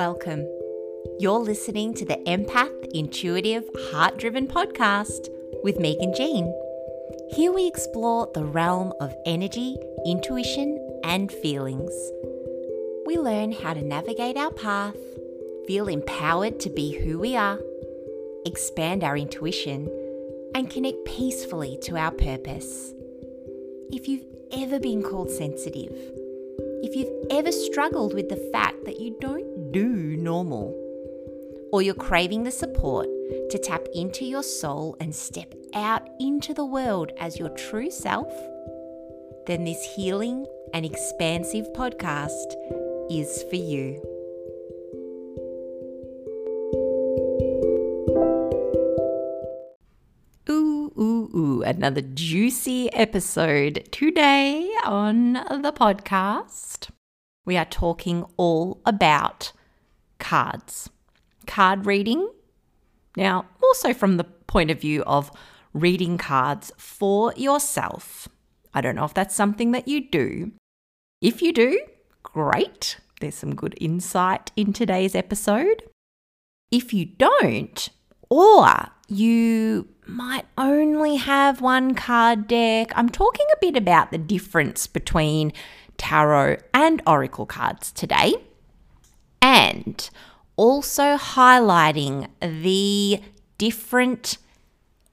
Welcome. You're listening to the Empath Intuitive Heart Driven podcast with Megan Jean. Here we explore the realm of energy, intuition, and feelings. We learn how to navigate our path, feel empowered to be who we are, expand our intuition, and connect peacefully to our purpose. If you've ever been called sensitive, if you've ever struggled with the fact that you don't do normal, or you're craving the support to tap into your soul and step out into the world as your true self, then this healing and expansive podcast is for you. Ooh, ooh, ooh, another juicy episode today on the podcast. We are talking all about cards, card reading. Now, also from the point of view of reading cards for yourself. I don't know if that's something that you do. If you do, great. There's some good insight in today's episode. If you don't, or you might only have one card deck, I'm talking a bit about the difference between tarot and oracle cards today. And also highlighting the different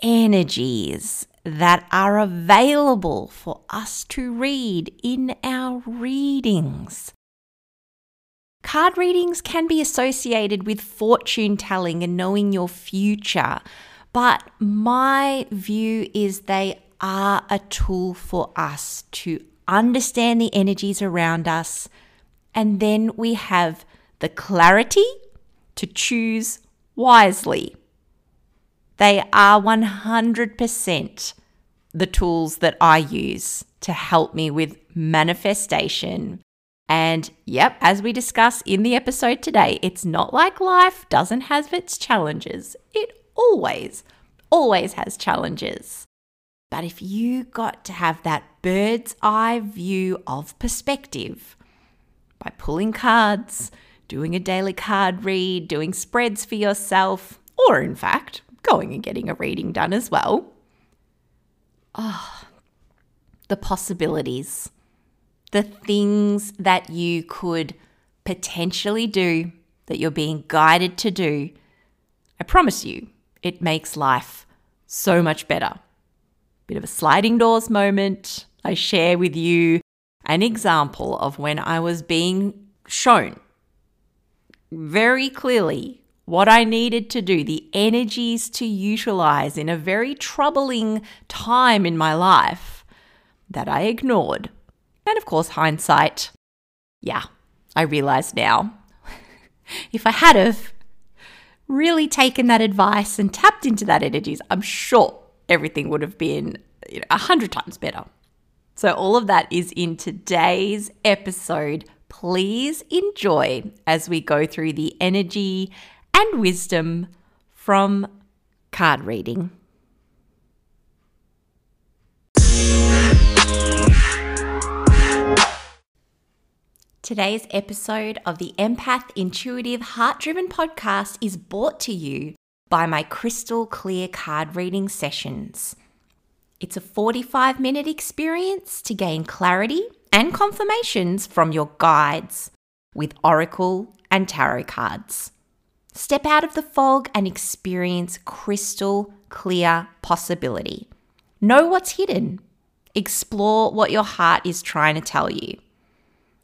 energies that are available for us to read in our readings. Card readings can be associated with fortune telling and knowing your future, but my view is they are a tool for us to understand the energies around us, and then we have the clarity to choose wisely. They are 100% the tools that I use to help me with manifestation and yep, as we discuss in the episode today, it's not like life doesn't have its challenges. It always, always has challenges. But if you got to have that bird's eye view of perspective by pulling cards, doing a daily card read, doing spreads for yourself, or in fact, going and getting a reading done as well. Oh, the possibilities the things that you could potentially do, that you're being guided to do, I promise you, it makes life so much better. Bit of a sliding doors moment. I share with you an example of when I was being shown very clearly what I needed to do, the energies to utilize in a very troubling time in my life that I ignored. And of course, hindsight, yeah, I realize now. if I had have really taken that advice and tapped into that energies, I'm sure everything would have been a you know, hundred times better. So all of that is in today's episode. Please enjoy as we go through the energy and wisdom from card reading. Today's episode of the Empath Intuitive Heart Driven podcast is brought to you by my crystal clear card reading sessions. It's a 45 minute experience to gain clarity and confirmations from your guides with Oracle and Tarot cards. Step out of the fog and experience crystal clear possibility. Know what's hidden. Explore what your heart is trying to tell you.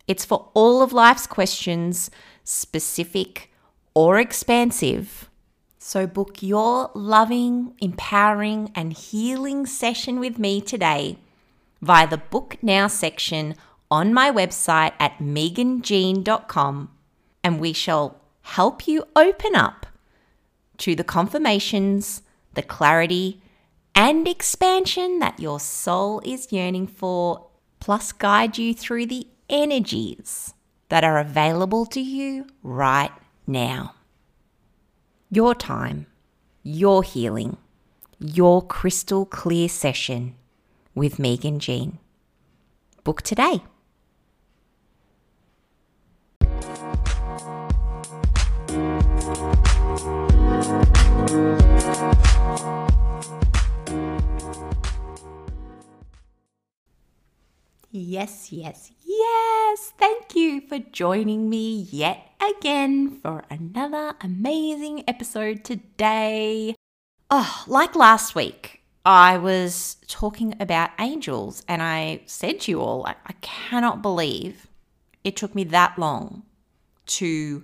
It's for all of life's questions, specific or expansive. So book your loving, empowering, and healing session with me today via the Book Now section on my website at meganjean.com, and we shall help you open up to the confirmations, the clarity, and expansion that your soul is yearning for, plus guide you through the energies that are available to you right now. Your time, your healing, your crystal clear session with Megan Jean. Book today. Yes, yes, yes. Thank you for joining me yet again for another amazing episode today. Oh, like last week, I was talking about angels and I said to you all, I, I cannot believe it took me that long to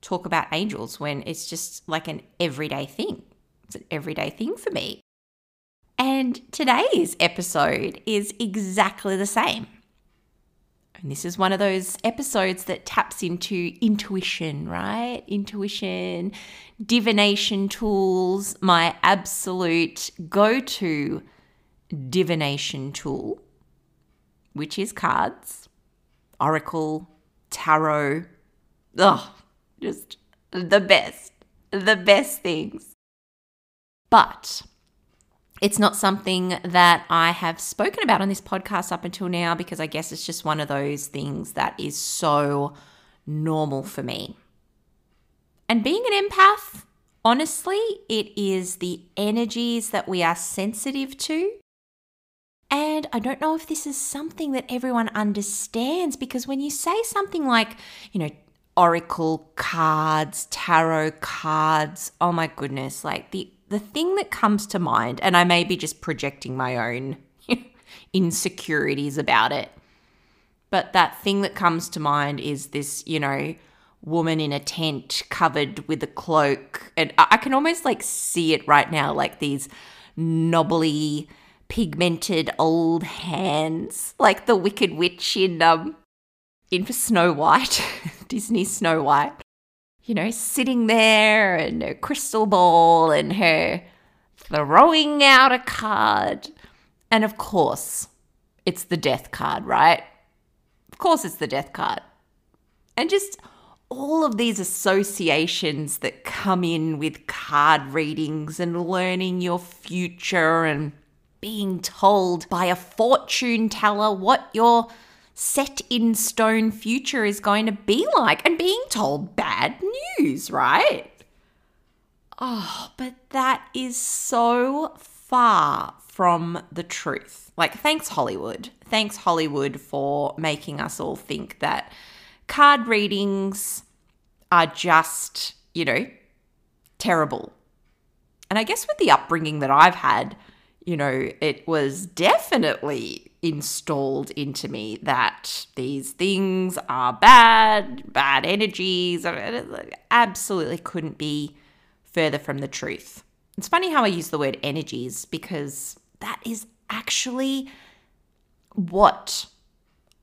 talk about angels when it's just like an everyday thing. It's an everyday thing for me. And today's episode is exactly the same. And this is one of those episodes that taps into intuition, right? Intuition, divination tools, my absolute go to divination tool, which is cards, oracle, tarot. Ugh, just the best, the best things. But it's not something that I have spoken about on this podcast up until now because I guess it's just one of those things that is so normal for me. And being an empath, honestly, it is the energies that we are sensitive to. And I don't know if this is something that everyone understands because when you say something like, you know, oracle cards, tarot cards, oh my goodness, like the the thing that comes to mind, and I may be just projecting my own insecurities about it, but that thing that comes to mind is this, you know, woman in a tent covered with a cloak. And I can almost like see it right now, like these knobbly, pigmented old hands, like the Wicked Witch in um in Snow White, Disney Snow White you know, sitting there and her crystal ball and her throwing out a card. And of course, it's the death card, right? Of course, it's the death card. And just all of these associations that come in with card readings and learning your future and being told by a fortune teller what your set in stone future is going to be like and being told bad news, right? Oh, but that is so far from the truth. Like, thanks, Hollywood. Thanks, Hollywood, for making us all think that card readings are just, you know, terrible. And I guess with the upbringing that I've had, you know, it was definitely installed into me that these things are bad, bad energies. Absolutely couldn't be further from the truth. It's funny how I use the word energies because that is actually what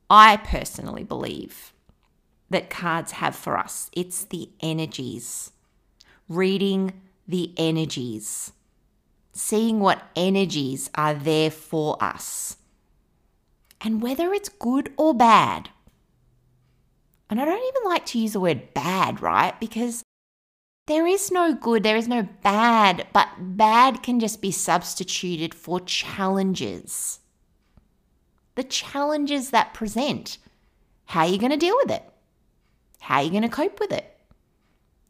I personally believe that cards have for us. It's the energies, reading the energies, seeing what energies are there for us and whether it's good or bad. And I don't even like to use the word bad, right? Because there is no good, there is no bad, but bad can just be substituted for challenges. The challenges that present. How are you going to deal with it? How are you going to cope with it?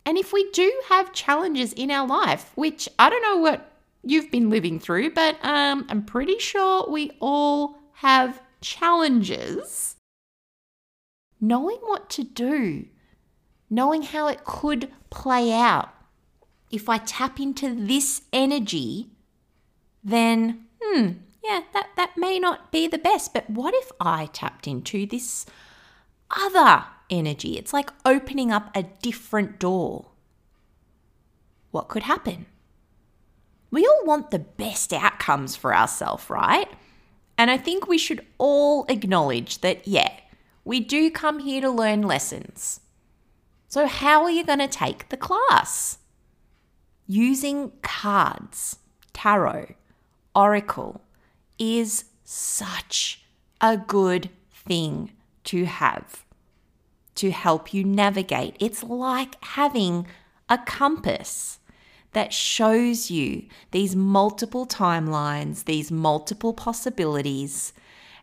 And if we do have challenges in our life, which I don't know what you've been living through, but um, I'm pretty sure we all have challenges, knowing what to do, knowing how it could play out. If I tap into this energy, then, hmm, yeah, that, that may not be the best. But what if I tapped into this other energy? It's like opening up a different door. What could happen? We all want the best outcomes for ourselves, right? And I think we should all acknowledge that, yeah, we do come here to learn lessons. So, how are you going to take the class? Using cards, tarot, oracle is such a good thing to have to help you navigate. It's like having a compass that shows you these multiple timelines, these multiple possibilities,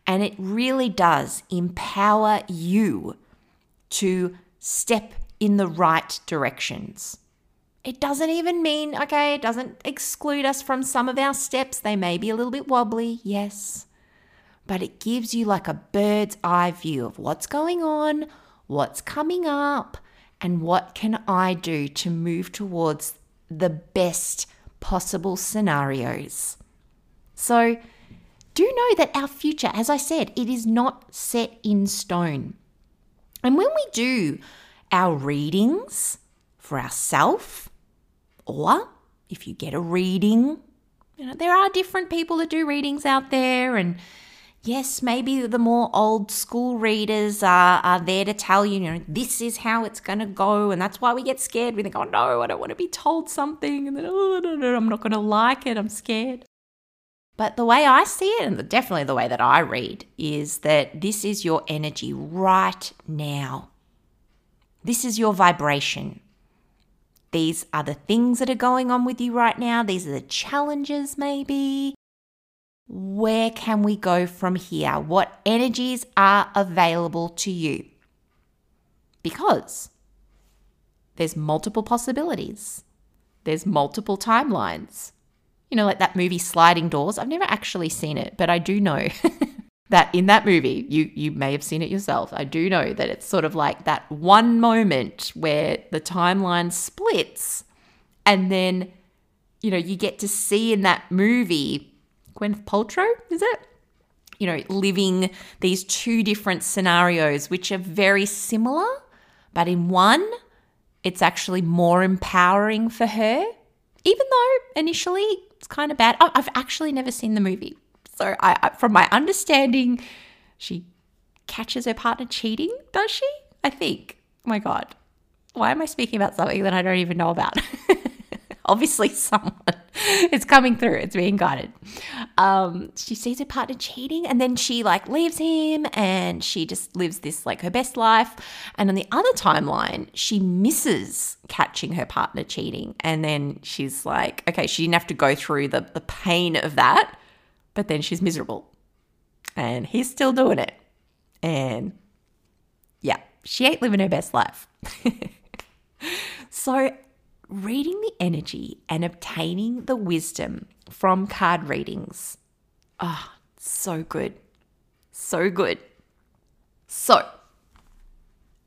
and it really does empower you to step in the right directions. It doesn't even mean, okay, it doesn't exclude us from some of our steps. They may be a little bit wobbly, yes. but it gives you like a bird's eye view of what's going on, what's coming up, and what can I do to move towards the best possible scenarios. So, do know that our future, as I said, it is not set in stone. And when we do our readings for ourselves, or if you get a reading, you know, there are different people that do readings out there and yes, maybe the more old school readers are, are there to tell you, you know, this is how it's going to go. And that's why we get scared. We think, oh no, I don't want to be told something. And then, oh, no, no, I'm not going to like it. I'm scared. But the way I see it, and definitely the way that I read, is that this is your energy right now. This is your vibration. These are the things that are going on with you right now. These are the challenges, maybe. Where can we go from here? What energies are available to you? Because there's multiple possibilities, there's multiple timelines you know, like that movie Sliding Doors. I've never actually seen it, but I do know that in that movie, you you may have seen it yourself. I do know that it's sort of like that one moment where the timeline splits and then you know, you get to see in that movie Gwyneth Paltrow, is it? You know, living these two different scenarios which are very similar, but in one it's actually more empowering for her even though initially it's kind of bad. I've actually never seen the movie. So, I, I, from my understanding, she catches her partner cheating, does she? I think. Oh my God. Why am I speaking about something that I don't even know about? Obviously, someone it's coming through. It's being guided. Um, she sees her partner cheating, and then she like leaves him, and she just lives this like her best life. And on the other timeline, she misses catching her partner cheating, and then she's like, okay, she didn't have to go through the the pain of that, but then she's miserable, and he's still doing it, and yeah, she ain't living her best life. so reading the energy and obtaining the wisdom from card readings. Ah, oh, so good. So good. So,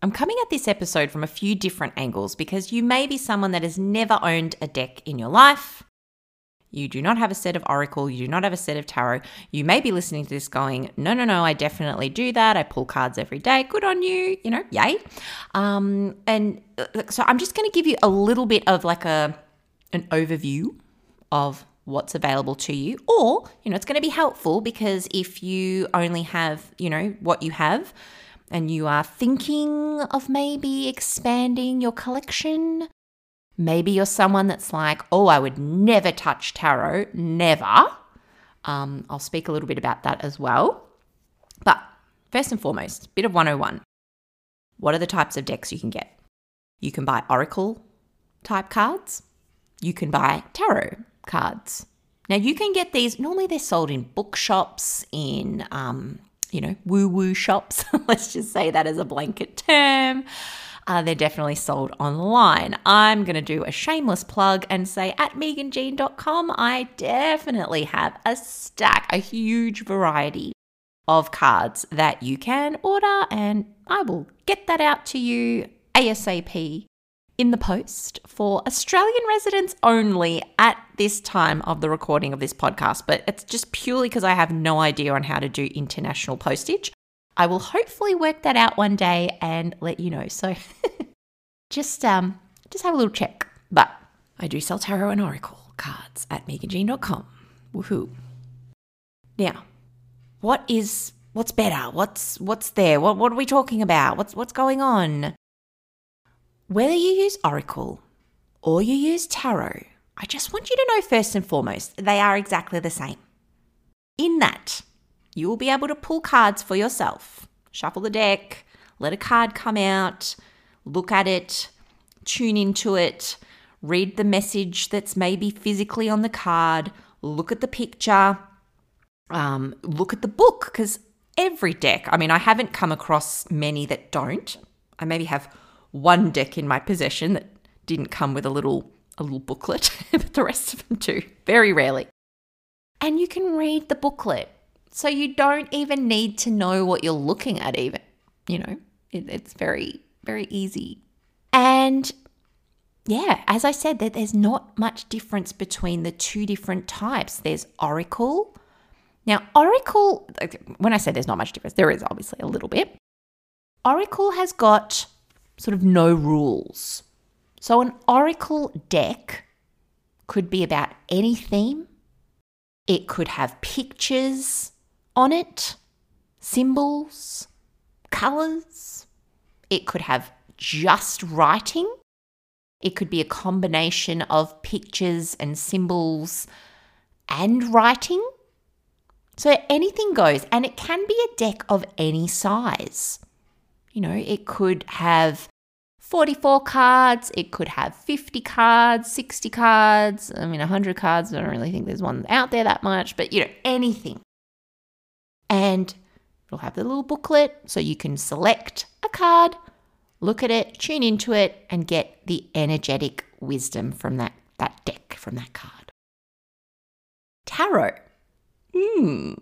I'm coming at this episode from a few different angles because you may be someone that has never owned a deck in your life. You do not have a set of Oracle, you do not have a set of Tarot. You may be listening to this going, no, no, no, I definitely do that. I pull cards every day. Good on you, you know, yay. Um, and uh, so I'm just going to give you a little bit of like a an overview of what's available to you or you know it's going to be helpful because if you only have you know what you have and you are thinking of maybe expanding your collection Maybe you're someone that's like, oh, I would never touch tarot, never. Um, I'll speak a little bit about that as well. But first and foremost, bit of 101. What are the types of decks you can get? You can buy Oracle type cards, you can buy tarot cards. Now, you can get these, normally they're sold in bookshops, in, um, you know, woo woo shops. Let's just say that as a blanket term. Uh, they're definitely sold online. I'm going to do a shameless plug and say at meganjean.com, I definitely have a stack, a huge variety of cards that you can order, and I will get that out to you ASAP in the post for Australian residents only at this time of the recording of this podcast. But it's just purely because I have no idea on how to do international postage. I will hopefully work that out one day and let you know. So just um just have a little check. But I do sell tarot and oracle cards at meganjean.com. Woohoo. Now, what is what's better? What's what's there? What what are we talking about? What's what's going on? Whether you use oracle or you use tarot, I just want you to know first and foremost, they are exactly the same. In that you will be able to pull cards for yourself. Shuffle the deck, let a card come out, look at it, tune into it, read the message that's maybe physically on the card, look at the picture, um, look at the book, because every deck, I mean, I haven't come across many that don't. I maybe have one deck in my possession that didn't come with a little a little booklet, but the rest of them do, very rarely. And you can read the booklet So you don't even need to know what you're looking at, even. You know, it, it's very, very easy. And yeah, as I said, that there's not much difference between the two different types. There's oracle. Now, oracle, when I say there's not much difference, there is obviously a little bit. Oracle has got sort of no rules. So, an oracle deck could be about any theme, it could have pictures on it, symbols, colors, it could have just writing. It could be a combination of pictures and symbols and writing. So anything goes, and it can be a deck of any size. You know, it could have 44 cards, it could have 50 cards, 60 cards, I mean, 100 cards. I don't really think there's one out there that much, but you know, anything. And it'll have the little booklet so you can select a card, look at it, tune into it, and get the energetic wisdom from that, that deck, from that card. Tarot. Hmm.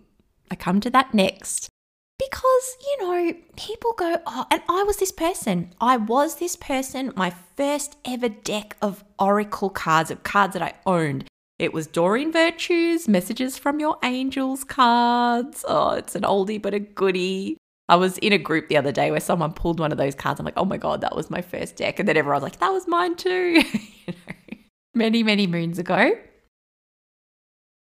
I come to that next. Because, you know, people go, oh, and I was this person. I was this person. My first ever deck of Oracle cards, of cards that I owned. It was Doreen Virtue's Messages from Your Angels cards. Oh, it's an oldie but a goodie. I was in a group the other day where someone pulled one of those cards. I'm like, oh my God, that was my first deck. And then everyone was like, that was mine too. you know, many, many moons ago.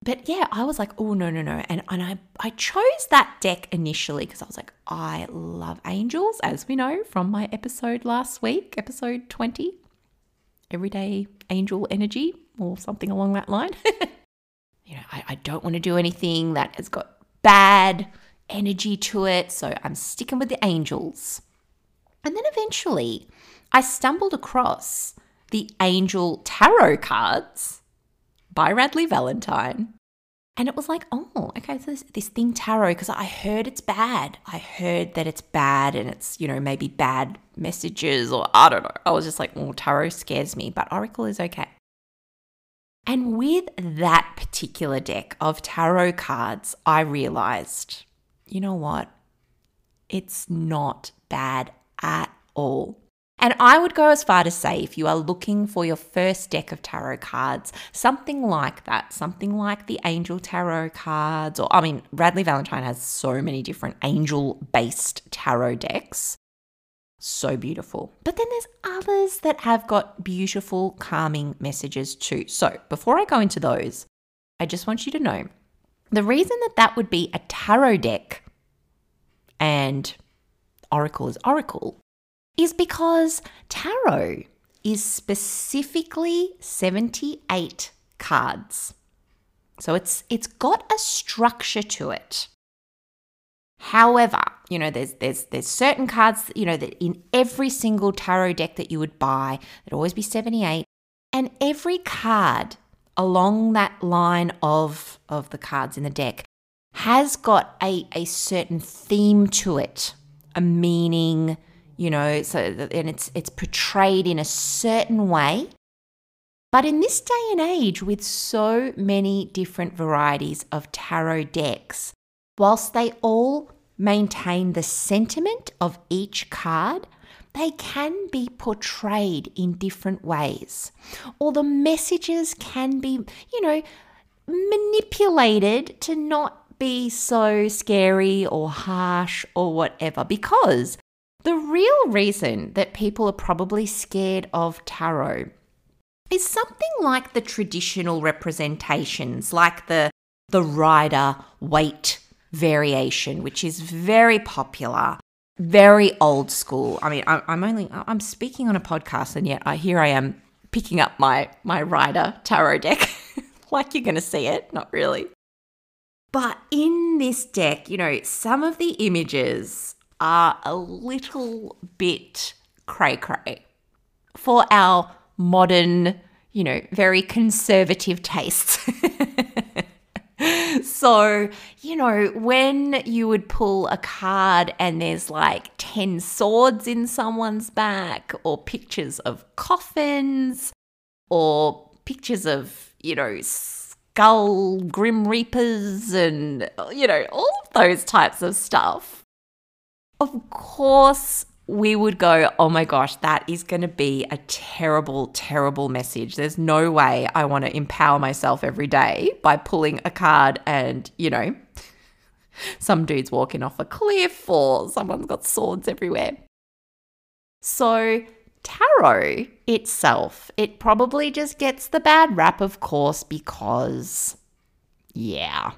But yeah, I was like, oh no, no, no. And and I, I chose that deck initially because I was like, I love angels, as we know from my episode last week, episode 20. Everyday angel energy or something along that line. you know, I, I don't want to do anything that has got bad energy to it. So I'm sticking with the angels. And then eventually I stumbled across the Angel Tarot cards by Radleigh Valentine. And it was like, oh, okay, so this, this thing tarot, because I heard it's bad. I heard that it's bad and it's, you know, maybe bad messages or I don't know. I was just like, well, tarot scares me, but Oracle is okay. And with that particular deck of tarot cards, I realized you know what? It's not bad at all. And I would go as far to say if you are looking for your first deck of tarot cards, something like that, something like the Angel Tarot cards, or I mean, Radleigh Valentine has so many different angel based tarot decks. So beautiful. But then there's others that have got beautiful, calming messages too. So before I go into those, I just want you to know the reason that that would be a tarot deck and Oracle is Oracle is because tarot is specifically 78 cards. So it's it's got a structure to it. However, you know, there's there's there's certain cards, you know, that in every single tarot deck that you would buy, there'd always be 78. And every card along that line of, of the cards in the deck has got a, a certain theme to it, a meaning, you know, so and it's it's portrayed in a certain way. But in this day and age, with so many different varieties of tarot decks, whilst they all maintain the sentiment of each card, they can be portrayed in different ways. Or the messages can be, you know, manipulated to not be so scary or harsh or whatever because the real reason that people are probably scared of tarot is something like the traditional representations, like the the rider waite variation, which is very popular, very old school. I mean, I'm only I'm speaking on a podcast, and yet I here I am picking up my my rider tarot deck, like you're going to see it. Not really. But in this deck, you know, some of the images are a little bit cray cray for our modern, you know, very conservative tastes. so, you know, when you would pull a card and there's like 10 swords in someone's back, or pictures of coffins, or pictures of, you know, skull grim reapers and, you know, all of those types of stuff. Of course, we would go, oh my gosh, that is going to be a terrible, terrible message. There's no way I want to empower myself every day by pulling a card and, you know, some dude's walking off a cliff or someone's got swords everywhere. So, tarot itself, it probably just gets the bad rap, of course, because, yeah.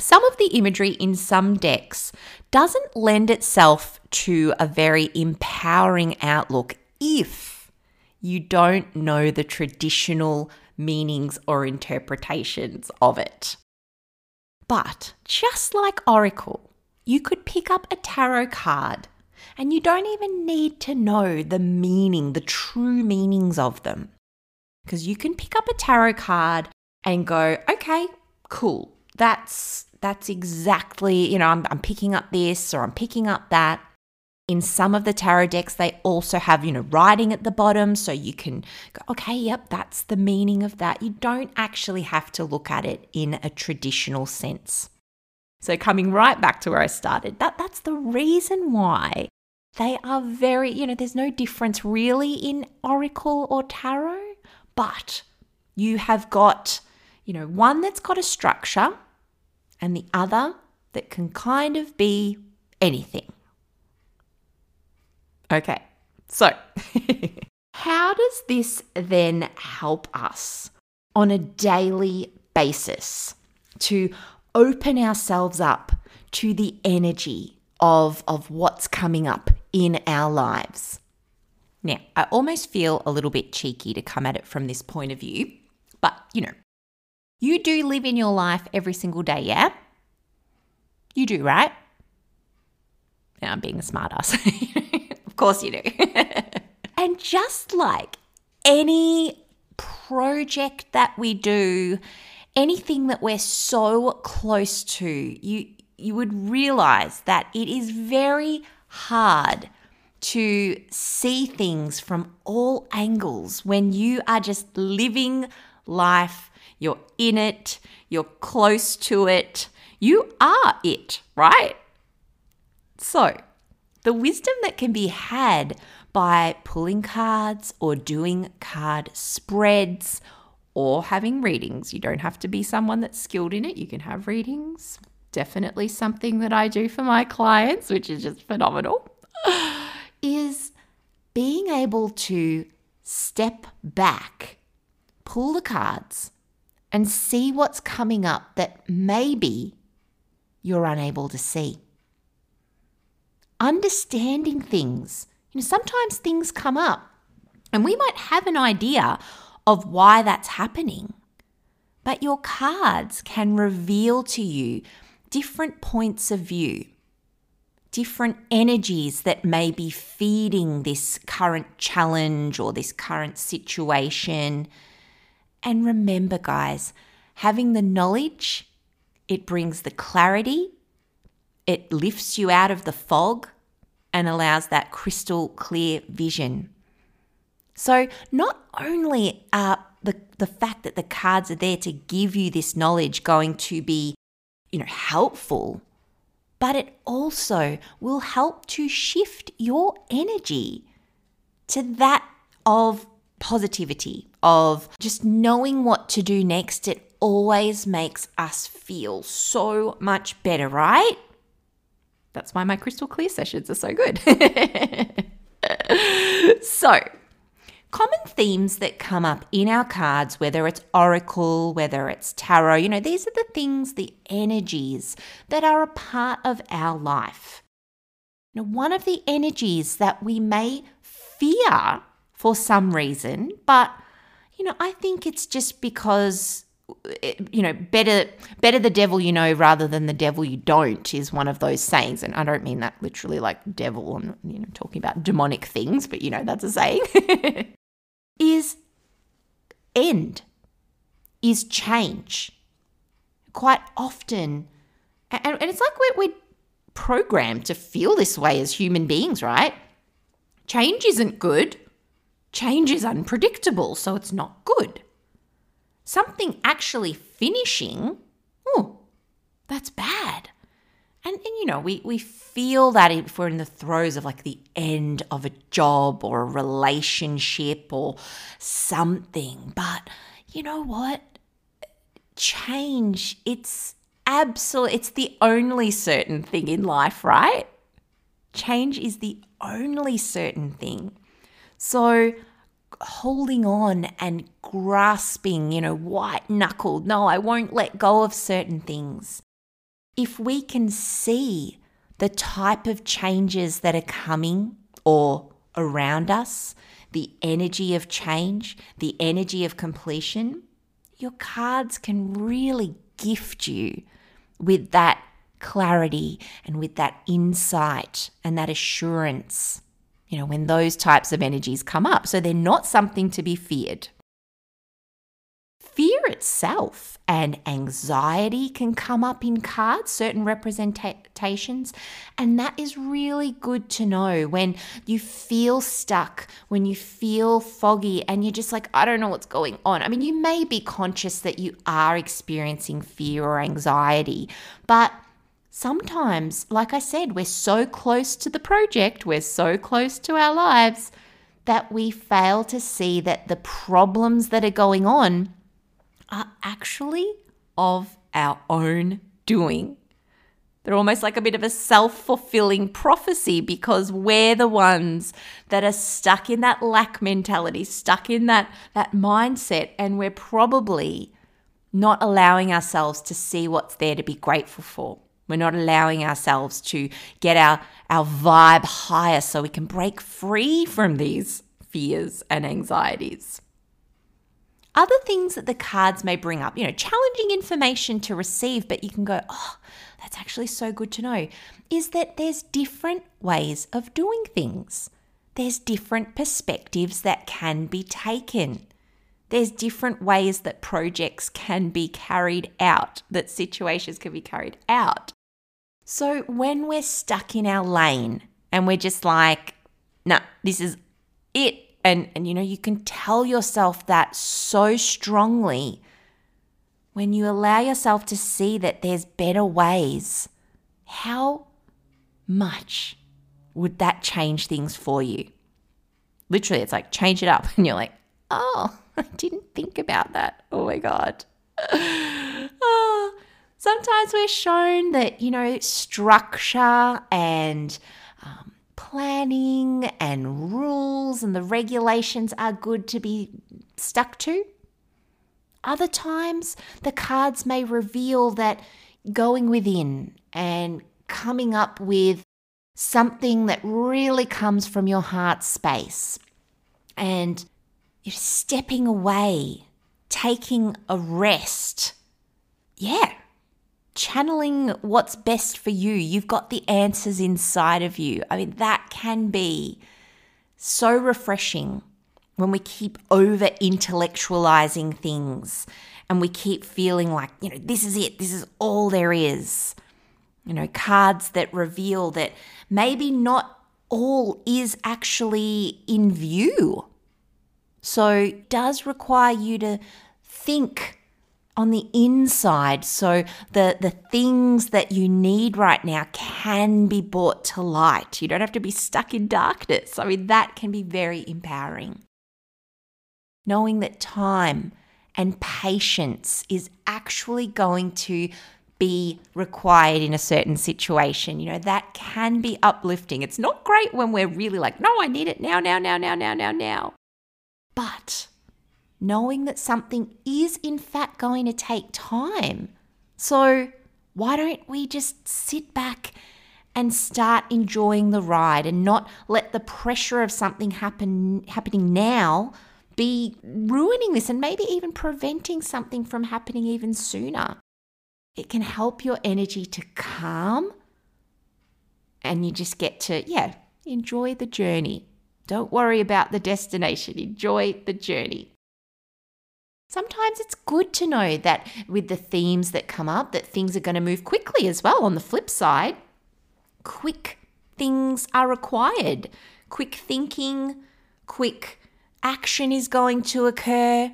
Some of the imagery in some decks doesn't lend itself to a very empowering outlook if you don't know the traditional meanings or interpretations of it. But just like Oracle, you could pick up a tarot card and you don't even need to know the meaning, the true meanings of them. Because you can pick up a tarot card and go, okay, cool. That's that's exactly, you know, I'm, I'm picking up this or I'm picking up that. In some of the tarot decks, they also have, you know, writing at the bottom. So you can go, okay, yep, that's the meaning of that. You don't actually have to look at it in a traditional sense. So coming right back to where I started, that, that's the reason why they are very, you know, there's no difference really in oracle or tarot, but you have got, you know, one that's got a structure and the other that can kind of be anything. Okay, so how does this then help us on a daily basis to open ourselves up to the energy of, of what's coming up in our lives. Now, I almost feel a little bit cheeky to come at it from this point of view, but you know, you do live in your life every single day, yeah? You do, right? Now I'm being a smartass. of course you do. and just like any project that we do, anything that we're so close to, you you would realize that it is very hard to see things from all angles when you are just living life, you're in it, you're close to it, you are it, right? So, the wisdom that can be had by pulling cards or doing card spreads or having readings. You don't have to be someone that's skilled in it, you can have readings definitely something that I do for my clients, which is just phenomenal, is being able to step back, pull the cards, and see what's coming up that maybe you're unable to see. Understanding things. You know, sometimes things come up and we might have an idea of why that's happening, but your cards can reveal to you different points of view, different energies that may be feeding this current challenge or this current situation. And remember, guys, having the knowledge, it brings the clarity, it lifts you out of the fog and allows that crystal clear vision. So, not only are the, the fact that the cards are there to give you this knowledge going to be you know, helpful, but it also will help to shift your energy to that of positivity, of just knowing what to do next. It always makes us feel so much better, right? That's why my crystal clear sessions are so good. so, common themes that come up in our cards, whether it's oracle, whether it's tarot, you know, these are the things, the energies that are a part of our life. Now, one of the energies that we may fear for some reason, but you know, I think it's just because eh, you know, better better the devil you know rather than the devil you don't is one of those sayings, and I don't mean that literally like devil. I'm you know talking about demonic things, but you know that's a saying. is end, is change. Quite often, and, and it's like we're, we're programmed to feel this way as human beings, right? Change isn't good. Change is unpredictable, so it's not good. something actually finishing, oh, that's bad. And, and you know, we, we feel that if we're in the throes of like the end of a job or a relationship or something. But you know what? Change, it's absolute, it's the only certain thing in life, right? Change is the only certain thing. So, holding on and grasping, you know, white knuckled, no, I won't let go of certain things. If we can see the type of changes that are coming or around us, the energy of change, the energy of completion, your cards can really gift you with that clarity and with that insight and that assurance, you know, when those types of energies come up. So they're not something to be feared. Fear itself and anxiety can come up in cards, certain representations. And that is really good to know when you feel stuck, when you feel foggy, and you're just like, I don't know what's going on. I mean, you may be conscious that you are experiencing fear or anxiety, but sometimes, like I said, we're so close to the project, we're so close to our lives that we fail to see that the problems that are going on are actually of our own doing. They're almost like a bit of a self fulfilling prophecy because we're the ones that are stuck in that lack mentality, stuck in that, that mindset, and we're probably not allowing ourselves to see what's there to be grateful for. We're not allowing ourselves to get our, our vibe higher so we can break free from these fears and anxieties. Other things that the cards may bring up, you know, challenging information to receive, but you can go, oh, that's actually so good to know, is that there's different ways of doing things. There's different perspectives that can be taken. There's different ways that projects can be carried out, that situations can be carried out. So when we're stuck in our lane and we're just like, nah, this is it. And, and you know, you can tell yourself that so strongly when you allow yourself to see that there's better ways. How much would that change things for you? Literally, it's like change it up. And you're like, oh, I didn't think about that. Oh my God. sometimes we're shown that, you know, structure and um, planning and rules and the regulations are good to be stuck to. Other times, the cards may reveal that going within and coming up with something that really comes from your heart space and you're stepping away, taking a rest. Yeah, channeling what's best for you. You've got the answers inside of you. I mean, that can be so refreshing when we keep over intellectualizing things and we keep feeling like, you know, this is it, this is all there is. You know, cards that reveal that maybe not all is actually in view. So, does require you to think on the inside. So the the things that you need right now can be brought to light. You don't have to be stuck in darkness. I mean that can be very empowering. Knowing that time and patience is actually going to be required in a certain situation. You know that can be uplifting. It's not great when we're really like no i need it now now now now now now now. But knowing that something is in fact going to take time. So, why don't we just sit back and start enjoying the ride and not let the pressure of something happen happening now be ruining this and maybe even preventing something from happening even sooner. It can help your energy to calm and you just get to, yeah, enjoy the journey. Don't worry about the destination, enjoy the journey sometimes it's good to know that with the themes that come up that things are going to move quickly as well. On the flip side quick things are required. Quick thinking quick action is going to occur.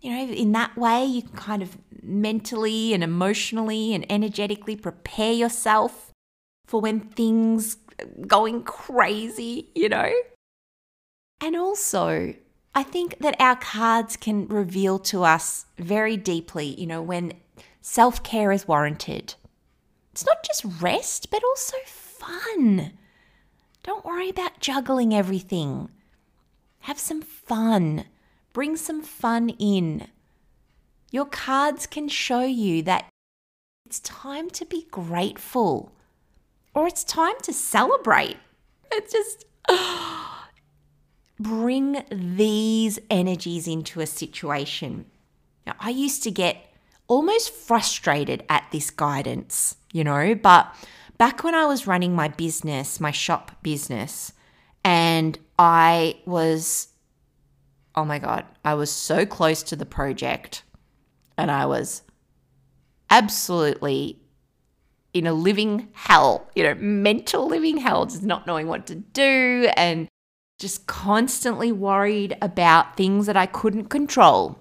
You know, in that way, you can kind of mentally and emotionally and energetically prepare yourself for when things going crazy, you know? And also, I think that our cards can reveal to us very deeply, you know, when self care is warranted. It's not just rest, but also fun. Don't worry about juggling everything. Have some fun. Bring some fun in. Your cards can show you that it's time to be grateful or it's time to celebrate. It's just oh, bring these energies into a situation. Now, I used to get almost frustrated at this guidance, you know, but back when I was running my business, my shop business, and I was, oh my God, I was so close to the project and I was absolutely in a living hell, you know, mental living hell, just not knowing what to do and just constantly worried about things that I couldn't control.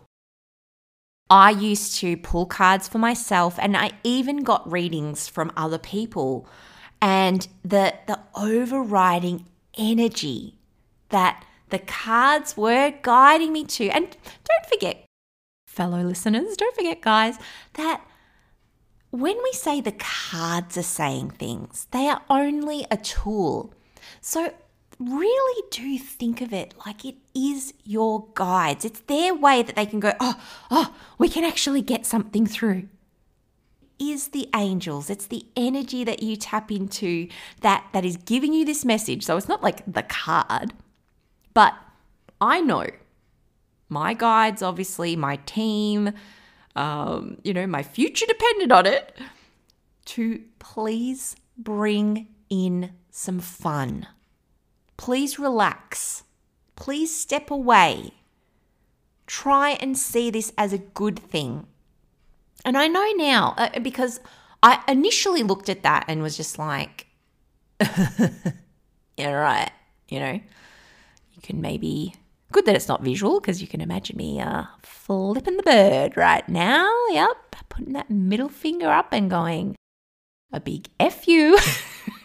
I used to pull cards for myself and I even got readings from other people. And the, the overriding energy that the cards were guiding me to. And don't forget, fellow listeners, don't forget, guys, that when we say the cards are saying things, they are only a tool. So, really do think of it like it is your guides. It's their way that they can go, oh, oh, we can actually get something through. Is the angels. It's the energy that you tap into that that is giving you this message. So it's not like the card, but I know my guides, obviously, my team, um, you know, my future depended on it, to please bring in some fun. Please relax. Please step away. Try and see this as a good thing. And I know now uh, because I initially looked at that and was just like, yeah, right. You know, you can maybe Good that it's not visual because you can imagine me uh, flipping the bird right now. Yep, putting that middle finger up and going, a big F you.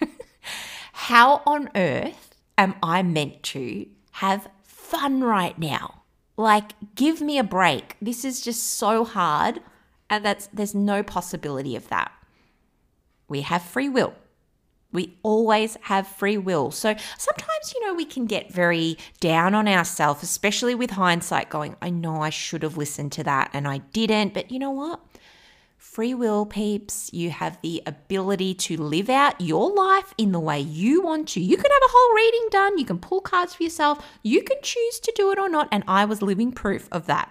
How on earth am I meant to have fun right now? Like, give me a break. This is just so hard, and that's there's no possibility of that. We have free will. We always have free will. So sometimes, you know, we can get very down on ourselves, especially with hindsight, going, I know I should have listened to that and I didn't. But you know what? Free will, peeps, you have the ability to live out your life in the way you want to. You can have a whole reading done, you can pull cards for yourself, you can choose to do it or not. And I was living proof of that.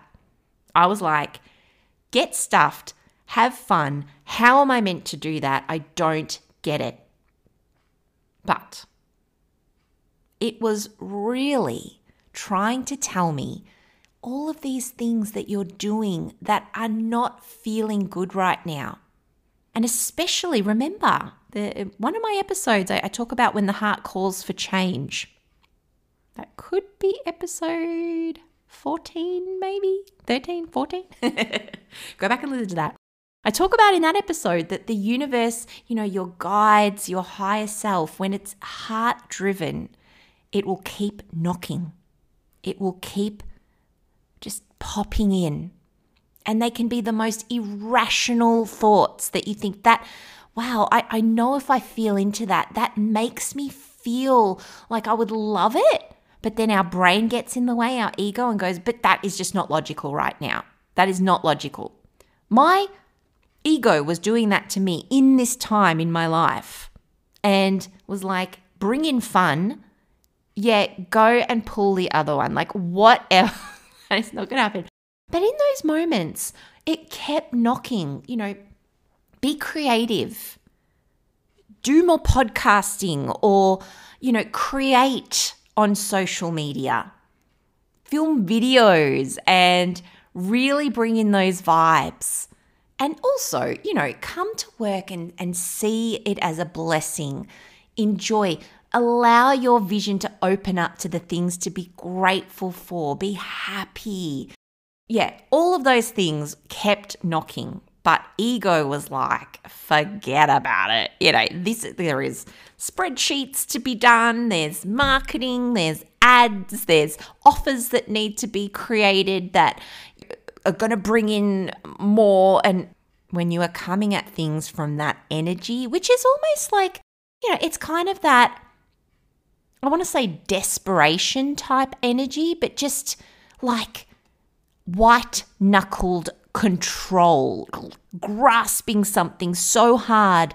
I was like, get stuffed, have fun. How am I meant to do that? I don't get it. But it was really trying to tell me all of these things that you're doing that are not feeling good right now. And especially remember, the, one of my episodes, I, I talk about when the heart calls for change. That could be episode 14, maybe 13, 14. Go back and listen to that. I talk about in that episode that the universe, you know, your guides, your higher self, when it's heart driven, it will keep knocking. It will keep popping in. And they can be the most irrational thoughts that you think that, wow, I, I know if I feel into that, that makes me feel like I would love it. But then our brain gets in the way, our ego, and goes, but that is just not logical right now. That is not logical. My ego was doing that to me in this time in my life and was like, bring in fun, yet go and pull the other one. Like, whatever. it's not going to happen. But in those moments, it kept knocking, you know, be creative, do more podcasting or, you know, create on social media, film videos, and really bring in those vibes. And also, you know, come to work and, and see it as a blessing. Enjoy. Allow your vision to open up to the things to be grateful for. Be happy. yeah, all of those things kept knocking, but ego was like, forget about it. You know, this there is spreadsheets to be done, there's marketing, there's ads, there's offers that need to be created that are going to bring in more and when you are coming at things from that energy, which is almost like, you know, it's kind of that I want to say desperation type energy, but just like white knuckled control, grasping something so hard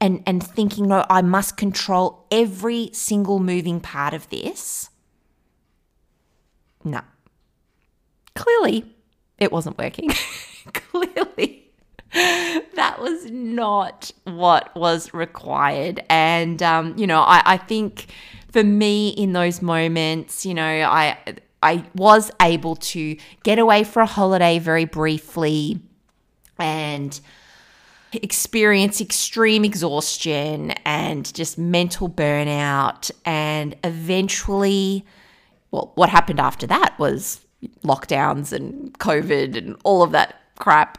and, and thinking, no, I must control every single moving part of this. No. Clearly, it wasn't working. Clearly, that was not what was required. And, um, you know, I, I think for me in those moments, you know, I I was able to get away for a holiday very briefly and experience extreme exhaustion and just mental burnout. And eventually well what happened after that was lockdowns and covid and all of that crap.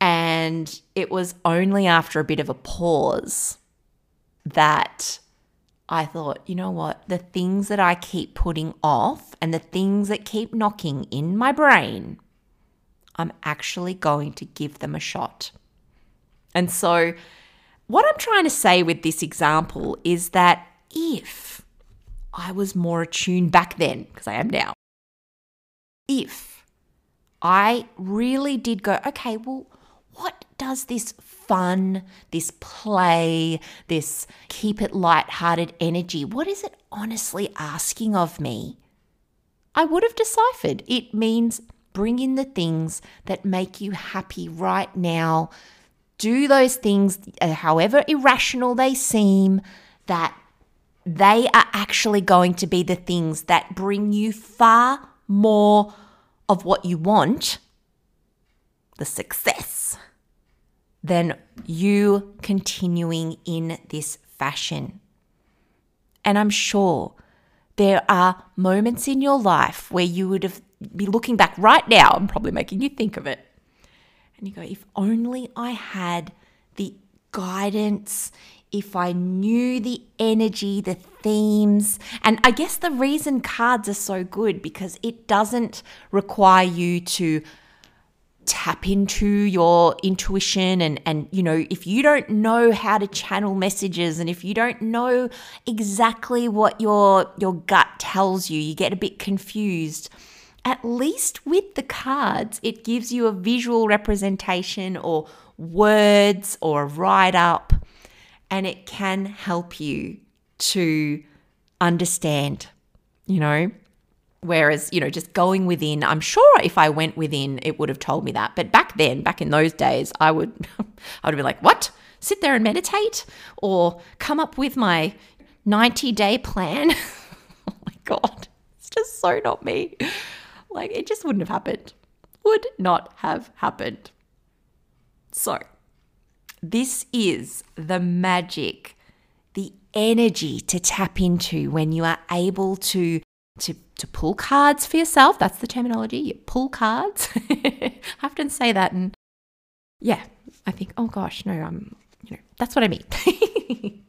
And it was only after a bit of a pause that I thought, you know what? The things that I keep putting off and the things that keep knocking in my brain, I'm actually going to give them a shot. And so, what I'm trying to say with this example is that if I was more attuned back then, because I am now, if I really did go, okay, well, what does this fun, this play, this keep it light-hearted energy, what is it honestly asking of me? I would have deciphered. It means bring in the things that make you happy right now. Do those things, uh, however irrational they seem, that they are actually going to be the things that bring you far more of what you want the success than you continuing in this fashion. And I'm sure there are moments in your life where you would have be looking back right now. I'm probably making you think of it. And you go, if only I had the guidance, if I knew the energy, the themes. And I guess the reason cards are so good because it doesn't require you to tap into your intuition and and you know if you don't know how to channel messages and if you don't know exactly what your your gut tells you you get a bit confused. At least with the cards it gives you a visual representation or words or a write up and it can help you to understand you know Whereas, you know, just going within, I'm sure if I went within, it would have told me that. But back then, back in those days, I would, I would be like, what? Sit there and meditate or come up with my 90 day plan? oh my God, it's just so not me. Like, it just wouldn't have happened. Would not have happened. So, this is the magic, the energy to tap into when you are able to to, to pull cards for yourself. That's the terminology. You pull cards. I often say that, and yeah, I think, oh gosh, no, I'm, you know, that's what I mean.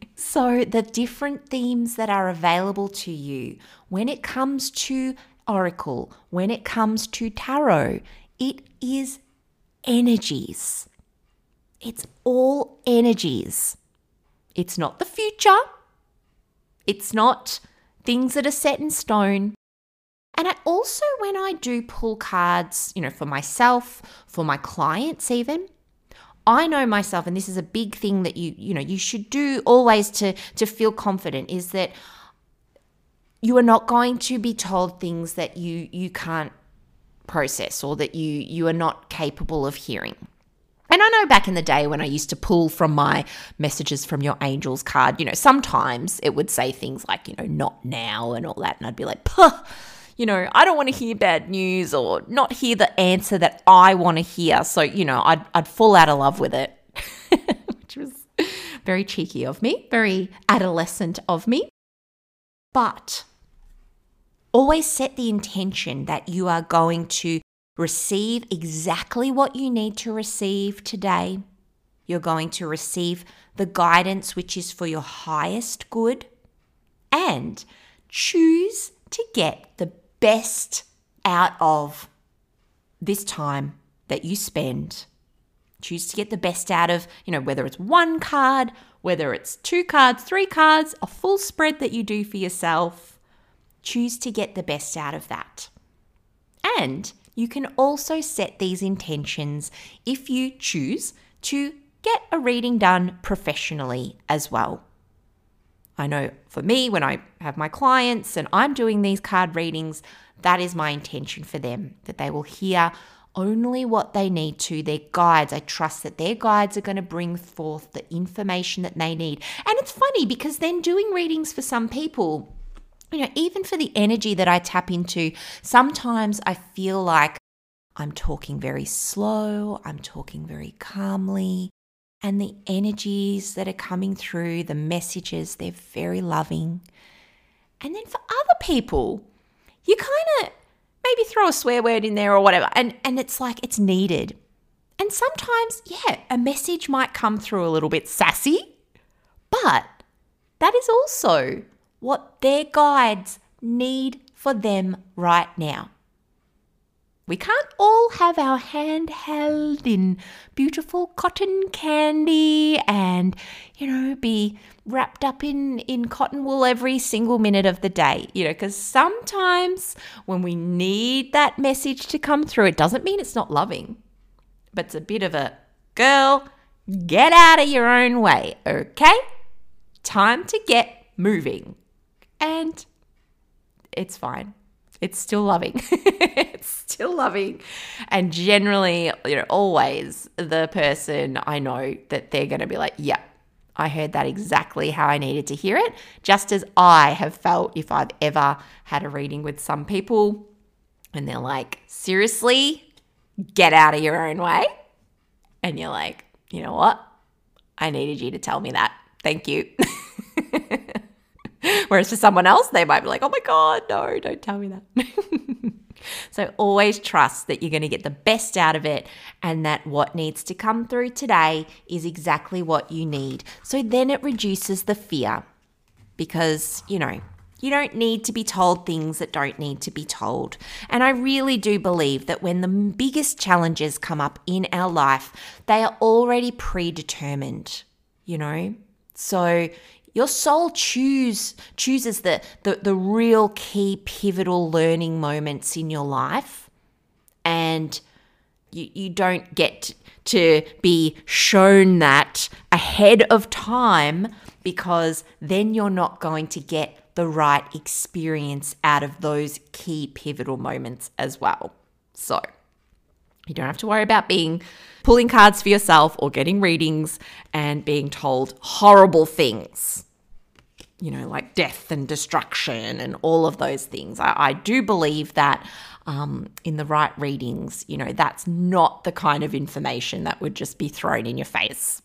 so, the different themes that are available to you when it comes to Oracle, when it comes to Tarot, it is energies. It's all energies. It's not the future. It's not things that are set in stone. And I also, when I do pull cards, you know, for myself, for my clients, even, I know myself, and this is a big thing that you, you know, you should do always to to feel confident is that you are not going to be told things that you you can't process or that you you are not capable of hearing. And I know back in the day when I used to pull from my messages from your angels card, you know, sometimes it would say things like, you know, not now and all that. And I'd be like, Puh, you know, I don't want to hear bad news or not hear the answer that I want to hear. So, you know, I'd, I'd fall out of love with it, which was very cheeky of me, very adolescent of me. But always set the intention that you are going to receive exactly what you need to receive today. You're going to receive the guidance which is for your highest good and choose to get the best out of this time that you spend. Choose to get the best out of, you know, whether it's one card, whether it's two cards, three cards, a full spread that you do for yourself. Choose to get the best out of that. And you can also set these intentions if you choose to get a reading done professionally as well. I know for me, when I have my clients and I'm doing these card readings, that is my intention for them, that they will hear only what they need to, their guides. I trust that their guides are going to bring forth the information that they need. And it's funny because then doing readings for some people, you know, even for the energy that I tap into, sometimes I feel like I'm talking very slow, I'm talking very calmly, and the energies that are coming through, the messages, they're very loving. And then for other people, you kind of maybe throw a swear word in there or whatever, and, and it's like it's needed. And sometimes, yeah, a message might come through a little bit sassy, but that is also what their guides need for them right now. We can't all have our hand held in beautiful cotton candy and, you know, be wrapped up in, in cotton wool every single minute of the day, you know, because sometimes when we need that message to come through, it doesn't mean it's not loving, but it's a bit of a girl, get out of your own way, okay? Time to get moving. And it's fine it's still loving. it's still loving. And generally, you know, always the person I know that they're going to be like, yeah, I heard that exactly how I needed to hear it, just as I have felt if I've ever had a reading with some people and they're like, seriously, get out of your own way. And you're like, you know what? I needed you to tell me that. Thank you. Whereas for someone else, they might be like, oh my God, no, don't tell me that. so always trust that you're going to get the best out of it and that what needs to come through today is exactly what you need. So then it reduces the fear because, you know, you don't need to be told things that don't need to be told. And I really do believe that when the biggest challenges come up in our life, they are already predetermined, you know? So your soul choose chooses the, the, the real key pivotal learning moments in your life. And you, you don't get to be shown that ahead of time because then you're not going to get the right experience out of those key pivotal moments as well. So, you don't have to worry about being pulling cards for yourself or getting readings and being told horrible things you know, like death and destruction and all of those things. I, I do believe that um, in the right readings, you know, that's not the kind of information that would just be thrown in your face.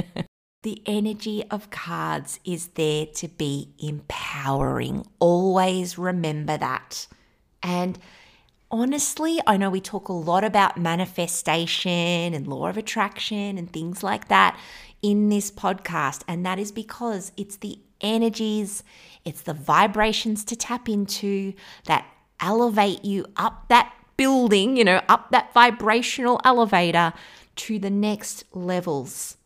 the energy of cards is there to be empowering. Always remember that. And honestly, I know we talk a lot about manifestation and law of attraction and things like that in this podcast, and that is because it's the energies, it's the vibrations to tap into that elevate you up that building, you know, up that vibrational elevator to the next levels.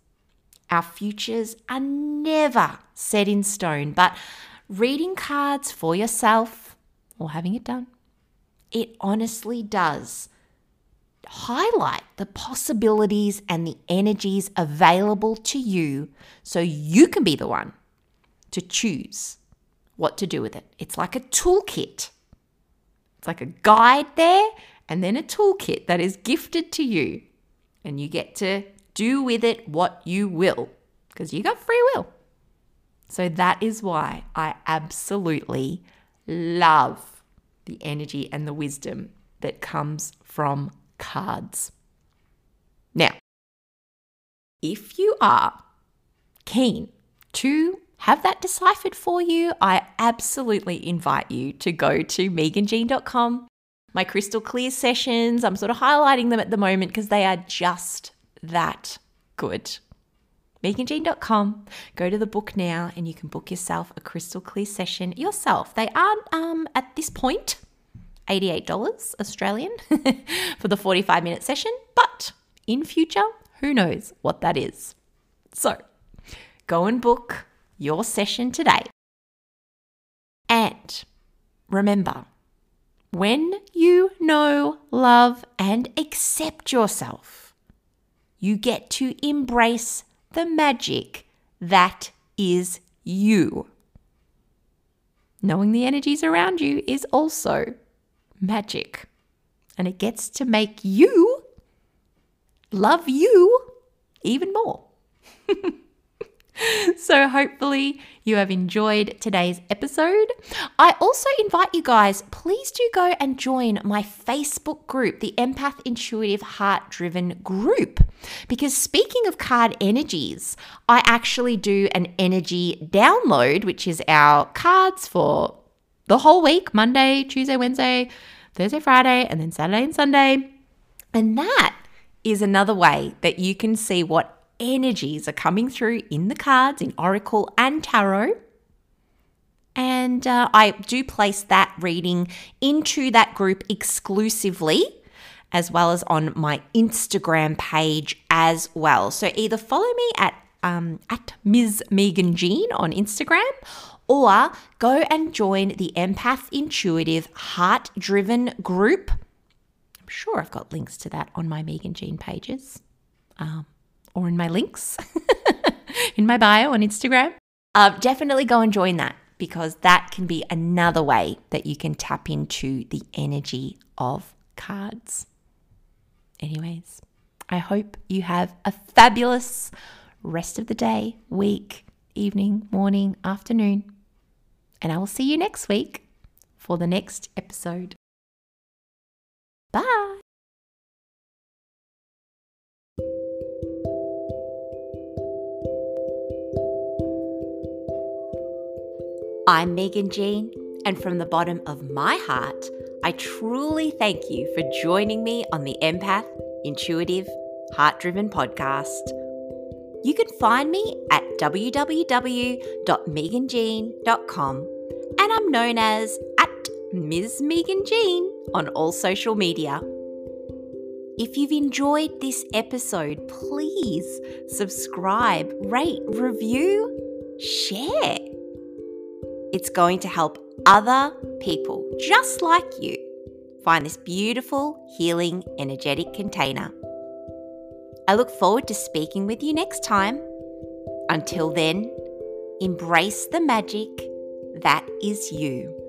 Our futures are never set in stone, but reading cards for yourself or having it done, it honestly does highlight the possibilities and the energies available to you so you can be the one to choose what to do with it. It's like a toolkit. It's like a guide there and then a toolkit that is gifted to you. And you get to do with it what you will because you got free will. So that is why I absolutely love the energy and the wisdom that comes from cards. Now, if you are keen to have that deciphered for you, I absolutely invite you to go to meganjean.com my crystal clear sessions. I'm sort of highlighting them at the moment because they are just that good. MeganJean.com. Go to the book now and you can book yourself a crystal clear session yourself. They are um, at this point $88 Australian for the 45 minute session, but in future, who knows what that is. So go and book your session today. And remember, when you know, love, and accept yourself, you get to embrace the magic that is you. Knowing the energies around you is also magic, and it gets to make you love you even more. so, hopefully, you have enjoyed today's episode. I also invite you guys, please do go and join my Facebook group, the Empath Intuitive Heart Driven group. Because speaking of card energies, I actually do an energy download, which is our cards for the whole week Monday, Tuesday, Wednesday, Thursday, Friday, and then Saturday and Sunday. And that is another way that you can see what energies are coming through in the cards, in Oracle and Tarot. And uh, I do place that reading into that group exclusively, as well as on my Instagram page as well. So either follow me at um, at Ms. Megan Jean on Instagram, or go and join the Empath Intuitive Heart Driven group. I'm sure I've got links to that on my Megan Jean pages. Um, or in my links in my bio on Instagram. Uh, definitely go and join that because that can be another way that you can tap into the energy of cards. Anyways, I hope you have a fabulous rest of the day, week, evening, morning, afternoon. And I will see you next week for the next episode. Bye. I'm Megan Jean, and from the bottom of my heart, I truly thank you for joining me on the Empath, Intuitive, Heart Driven podcast. You can find me at www.meganjean.com, and I'm known as at Ms. Megan Jean on all social media. If you've enjoyed this episode, please subscribe, rate, review, share. It's going to help other people just like you find this beautiful, healing, energetic container. I look forward to speaking with you next time. Until then, embrace the magic that is you.